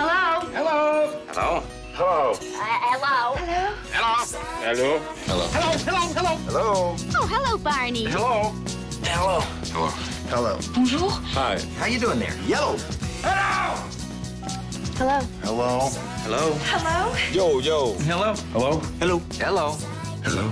Hello. Hello. Hello. Hello. Uh, hello. Hello. Hello. Hello. Hello. Hello. Hello. Hello. Oh, hello, Barney. Hello. Hello. Hello. Hello. Bonjour. Hi. How you doing there? Yellow. Hello. Hello. Hello. Hello. Hello. Yo, yo. Hello. Hello. Hello. Hello. Hello.